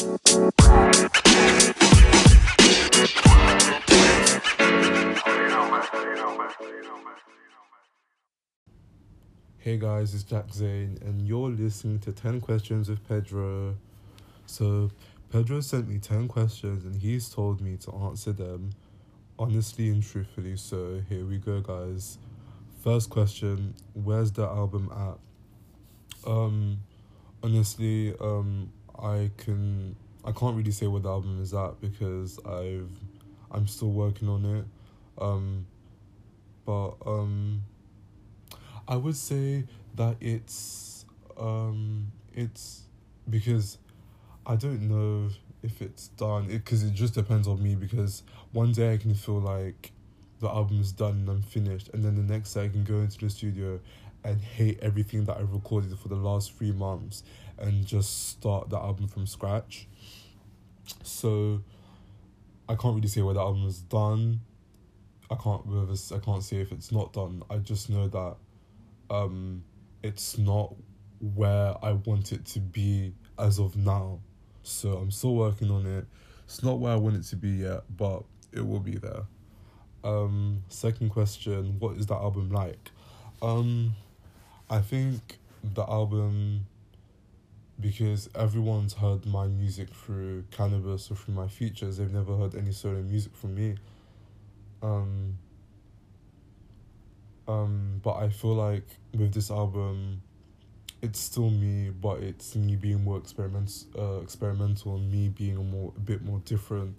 Hey guys, it's Jack Zane, and you're listening to 10 Questions with Pedro. So, Pedro sent me 10 questions, and he's told me to answer them honestly and truthfully. So, here we go, guys. First question Where's the album at? Um, honestly, um, I can. I can't really say where the album is at because I've I'm still working on it. Um, but um I would say that it's um it's because I don't know if it's done because it, it just depends on me because one day I can feel like the album is done and I'm finished and then the next day I can go into the studio and hate everything that I've recorded for the last three months and just start the album from scratch. So I can't really say where the album is done. I can't I can't say if it's not done. I just know that um, it's not where I want it to be as of now. So I'm still working on it. It's not where I want it to be yet, but it will be there. Um, second question, what is the album like? Um, I think the album because everyone's heard my music through cannabis or through my features, they've never heard any solo music from me. Um, um, but I feel like with this album, it's still me, but it's me being more experiment uh, experimental and me being a more a bit more different.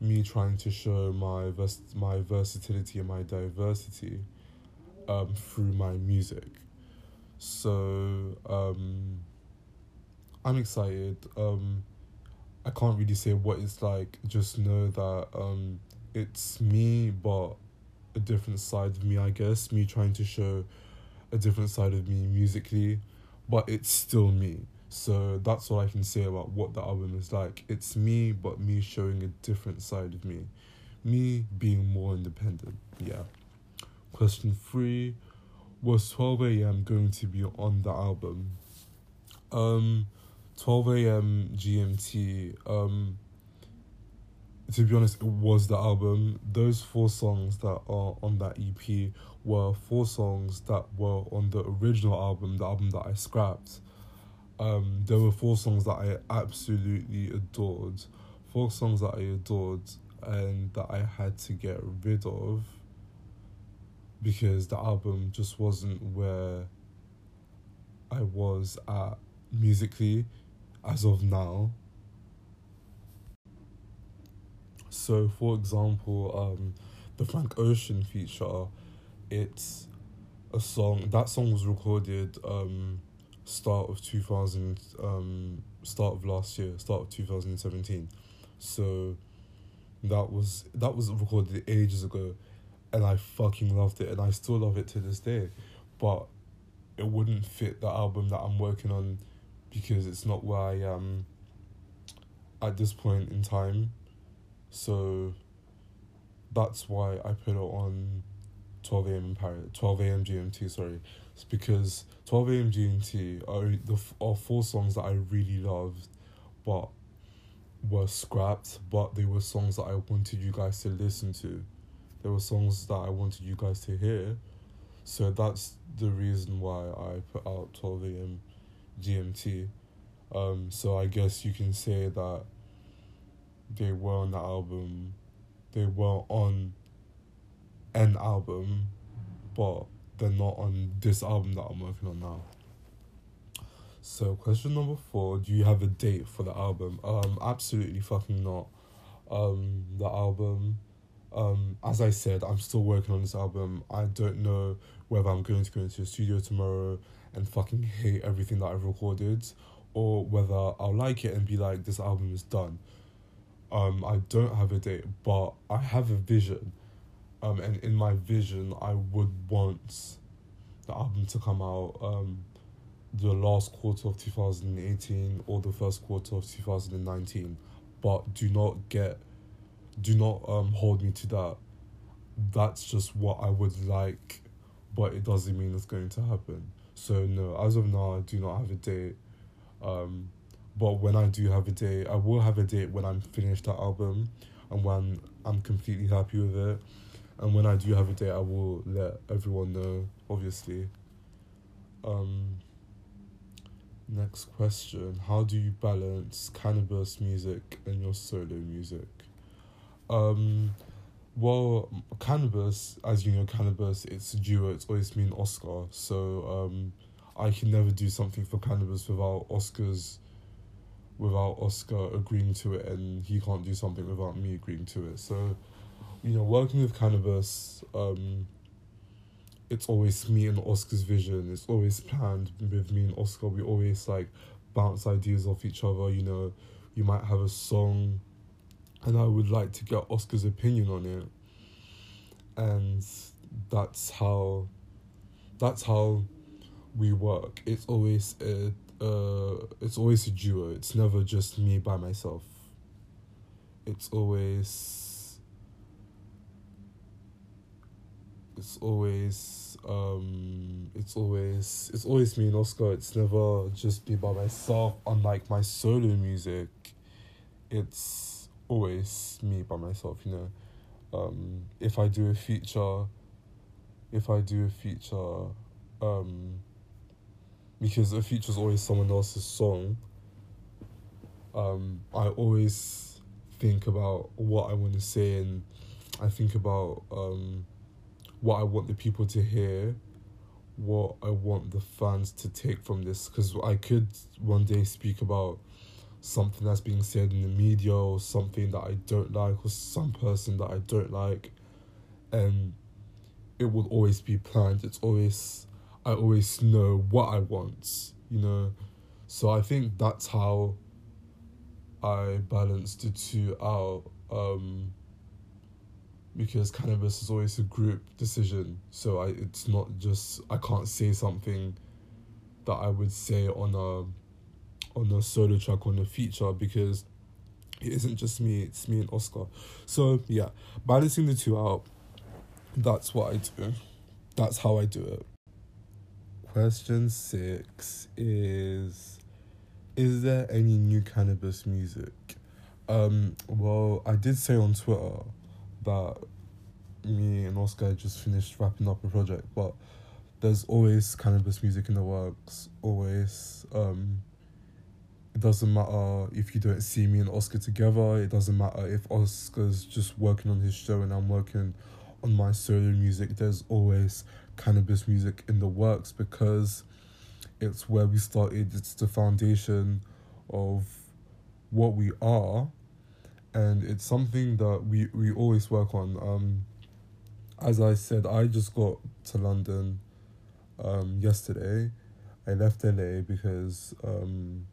Me trying to show my vers- my versatility and my diversity um, through my music. So um, I'm excited. Um, I can't really say what it's like. Just know that um, it's me, but a different side of me, I guess. Me trying to show a different side of me musically, but it's still me. So that's all I can say about what the album is like. It's me, but me showing a different side of me. Me being more independent. Yeah. Question three Was 12 a.m. going to be on the album? Um, 12 a.m. GMT. Um, to be honest, it was the album. Those four songs that are on that EP were four songs that were on the original album, the album that I scrapped. Um, there were four songs that I absolutely adored, four songs that I adored and that I had to get rid of because the album just wasn't where I was at musically as of now. So, for example, um, the Frank Ocean feature, it's a song. That song was recorded um, start of two thousand, um, start of last year, start of two thousand seventeen. So, that was that was recorded ages ago, and I fucking loved it, and I still love it to this day, but it wouldn't fit the album that I'm working on because it's not where I am at this point in time so that's why I put it on 12 a.m. in Paris, 12 a.m. GMT, sorry. It's because 12 a.m. GMT are, the, are four songs that I really loved, but were scrapped, but they were songs that I wanted you guys to listen to. They were songs that I wanted you guys to hear. So that's the reason why I put out 12 a.m. GMT. Um, so I guess you can say that they were on the album, they were on an album, but they're not on this album that I'm working on now. So question number four, do you have a date for the album? Um absolutely fucking not. Um the album um as I said, I'm still working on this album. I don't know whether I'm going to go into the studio tomorrow and fucking hate everything that I've recorded or whether I'll like it and be like this album is done um, I don't have a date, but I have a vision. Um, and in my vision, I would want the album to come out um, the last quarter of 2018 or the first quarter of 2019. But do not get, do not um, hold me to that. That's just what I would like, but it doesn't mean it's going to happen. So, no, as of now, I do not have a date. Um, But when I do have a date, I will have a date when I'm finished that album and when I'm completely happy with it. And when I do have a date, I will let everyone know, obviously. Um, next question How do you balance cannabis music and your solo music? Um, well, cannabis, as you know, cannabis, it's a duo, it's always me and Oscar. So um, I can never do something for cannabis without Oscar's without Oscar agreeing to it, and he can't do something without me agreeing to it. So, you know, working with cannabis, um, it's always me and Oscar's vision. It's always planned with me and Oscar. We always like bounce ideas off each other. You know, you might have a song, and I would like to get Oscar's opinion on it, and that's how. That's how we work. It's always a uh, it's always a duo. It's never just me by myself. It's always it's always um it's always it's always me and Oscar. It's never just me by myself. Unlike my solo music, it's always me by myself. You know, um, if I do a feature, if I do a feature, um, because a feature is always someone else's song, um, I always think about what I want to say and I think about um, what I want the people to hear, what I want the fans to take from this. Because I could one day speak about something that's being said in the media or something that I don't like or some person that I don't like, and it will always be planned. It's always I always know what I want, you know. So I think that's how I balance the two out. Um, because cannabis is always a group decision. So I it's not just I can't say something that I would say on a on a solo track on a feature because it isn't just me, it's me and Oscar. So yeah, balancing the two out, that's what I do. That's how I do it. Question six is Is there any new cannabis music? Um, well, I did say on Twitter that me and Oscar just finished wrapping up a project, but there's always cannabis music in the works, always. Um, it doesn't matter if you don't see me and Oscar together, it doesn't matter if Oscar's just working on his show and I'm working on my solo music, there's always cannabis music in the works because it's where we started, it's the foundation of what we are and it's something that we, we always work on. Um, as I said, I just got to London um, yesterday. I left LA because um,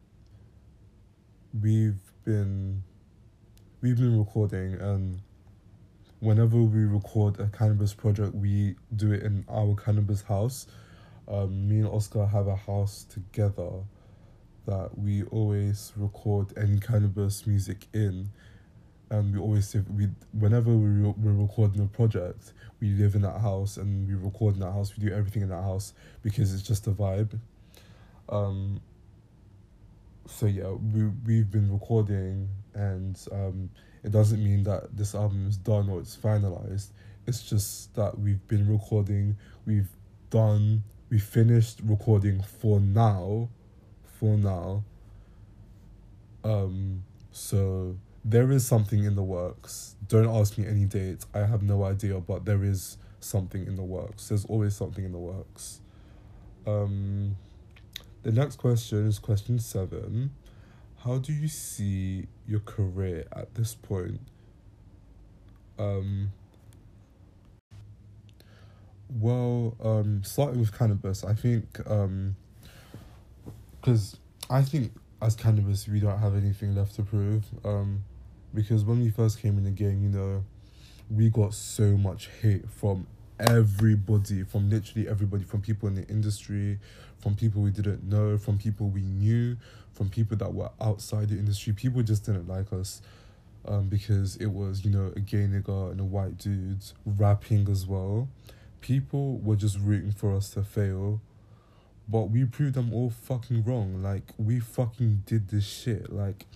we've been we've been recording and whenever we record a cannabis project, we do it in our cannabis house. Um, me and Oscar have a house together that we always record any cannabis music in. And we always say we whenever we re- we're recording a project, we live in that house and we record in that house. We do everything in that house because it's just a vibe. Um, so yeah, we we've been recording and um, it doesn't mean that this album is done or it's finalized. It's just that we've been recording, we've done, we finished recording for now, for now. Um, so there is something in the works. Don't ask me any dates. I have no idea, but there is something in the works. There's always something in the works. Um, the next question is question seven. How do you see your career at this point? Um, well, um, starting with cannabis, I think, because um, I think as cannabis we don't have anything left to prove. Um, because when we first came in the game, you know, we got so much hate from everybody, from literally everybody, from people in the industry, from people we didn't know, from people we knew, from people that were outside the industry. People just didn't like us um, because it was, you know, a gay nigga and a white dude rapping as well. People were just rooting for us to fail. but we proved them all fucking wrong. Like we fucking did this shit. Like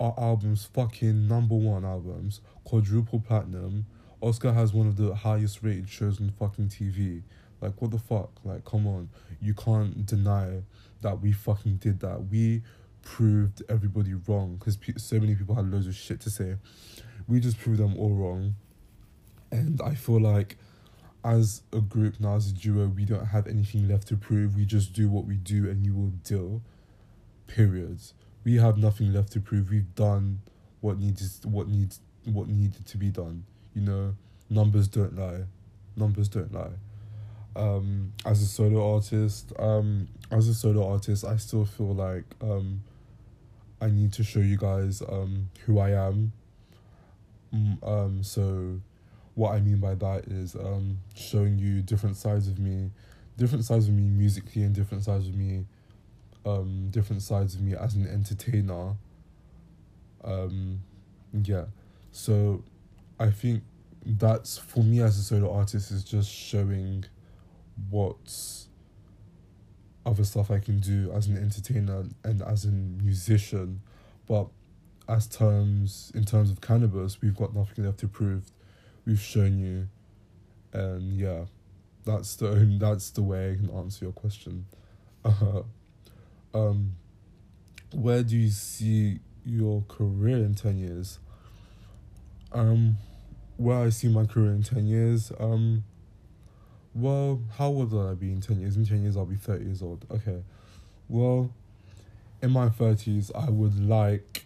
our albums, fucking number one albums, quadruple platinum. Oscar has one of the highest rated shows on fucking TV. Like what the fuck? Like come on, you can't deny that we fucking did that. We proved everybody wrong because pe- so many people had loads of shit to say. We just proved them all wrong, and I feel like as a group now as a duo we don't have anything left to prove we just do what we do and you will deal periods we have nothing left to prove we've done what needs what needs what needed to be done you know numbers don't lie. Numbers don't lie. Um as a solo artist um as a solo artist i still feel like um i need to show you guys um who i am. Mm, um so what I mean by that is um, showing you different sides of me, different sides of me musically, and different sides of me, um, different sides of me as an entertainer. Um, yeah, so I think that's for me as a solo artist is just showing what other stuff I can do as an entertainer and as a musician, but as terms in terms of cannabis, we've got nothing left to prove we've shown you, and yeah, that's the only, that's the way I can answer your question. Uh, um, where do you see your career in ten years? Um, where I see my career in ten years. Um, well, how old will I be in ten years? In ten years, I'll be thirty years old. Okay, well, in my thirties, I would like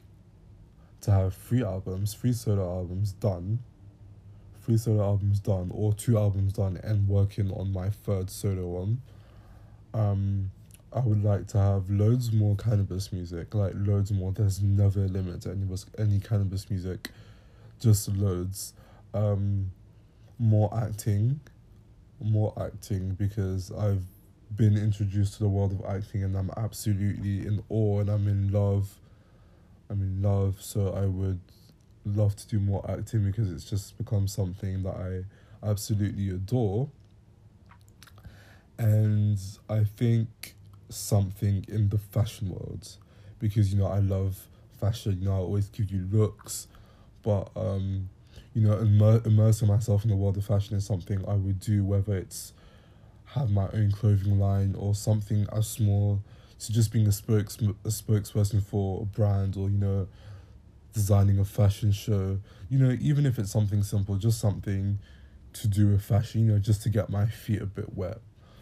to have three albums, three solo albums done three solo albums done or two albums done and working on my third solo one. Um, I would like to have loads more cannabis music, like loads more. There's never a limit to any any cannabis music, just loads. Um, more acting, more acting because I've been introduced to the world of acting and I'm absolutely in awe and I'm in love. I'm in love, so I would love to do more acting because it's just become something that I absolutely adore. And I think something in the fashion world because you know I love fashion, you know, I always give you looks, but um, you know, immer- immersing myself in the world of fashion is something I would do, whether it's have my own clothing line or something as small to just being a spokes a spokesperson for a brand or you know designing a fashion show. You know, even if it's something simple, just something to do with fashion, you know, just to get my feet a bit wet.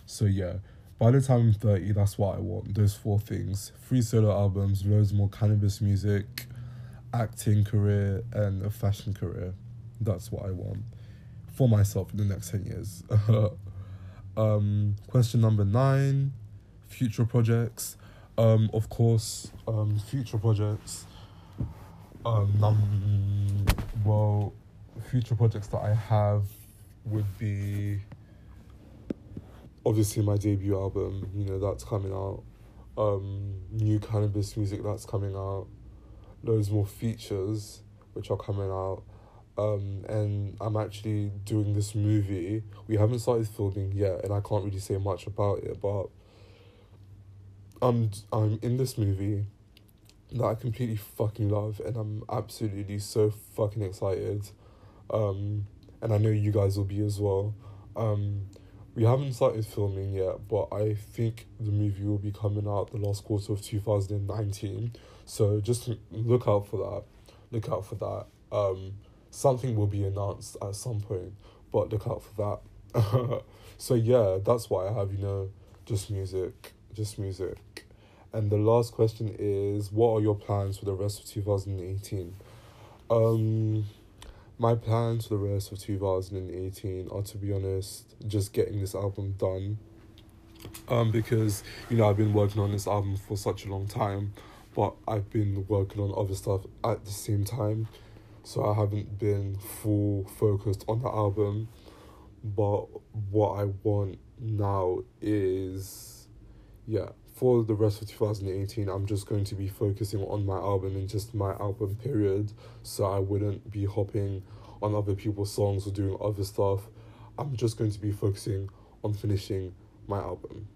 So yeah, by the time I'm 30, that's what I want. Those four things. Three solo albums, loads more cannabis music, acting career, and a fashion career. That's what I want for myself in the next 10 years. um, question number nine, future projects. Um, of course, um, future projects um, um, well, future projects that I have would be obviously my debut album. You know that's coming out. Um, new cannabis music that's coming out. Loads more features which are coming out. Um, and I'm actually doing this movie. We haven't started filming yet, and I can't really say much about it. But I'm I'm in this movie that I completely fucking love, and I'm absolutely so fucking excited. Um, and I know you guys will be as well. Um, we haven't started filming yet, but I think the movie will be coming out the last quarter of 2019. So just look out for that. Look out for that. Um, something will be announced at some point, but look out for that. so yeah, that's why I have, you know, just music, just music. And the last question is what are your plans for the rest of 2018? Um my plans for the rest of 2018 are to be honest just getting this album done. Um because you know I've been working on this album for such a long time, but I've been working on other stuff at the same time. So I haven't been full focused on the album. But what I want now is yeah, for the rest of 2018, I'm just going to be focusing on my album and just my album period. So I wouldn't be hopping on other people's songs or doing other stuff. I'm just going to be focusing on finishing my album.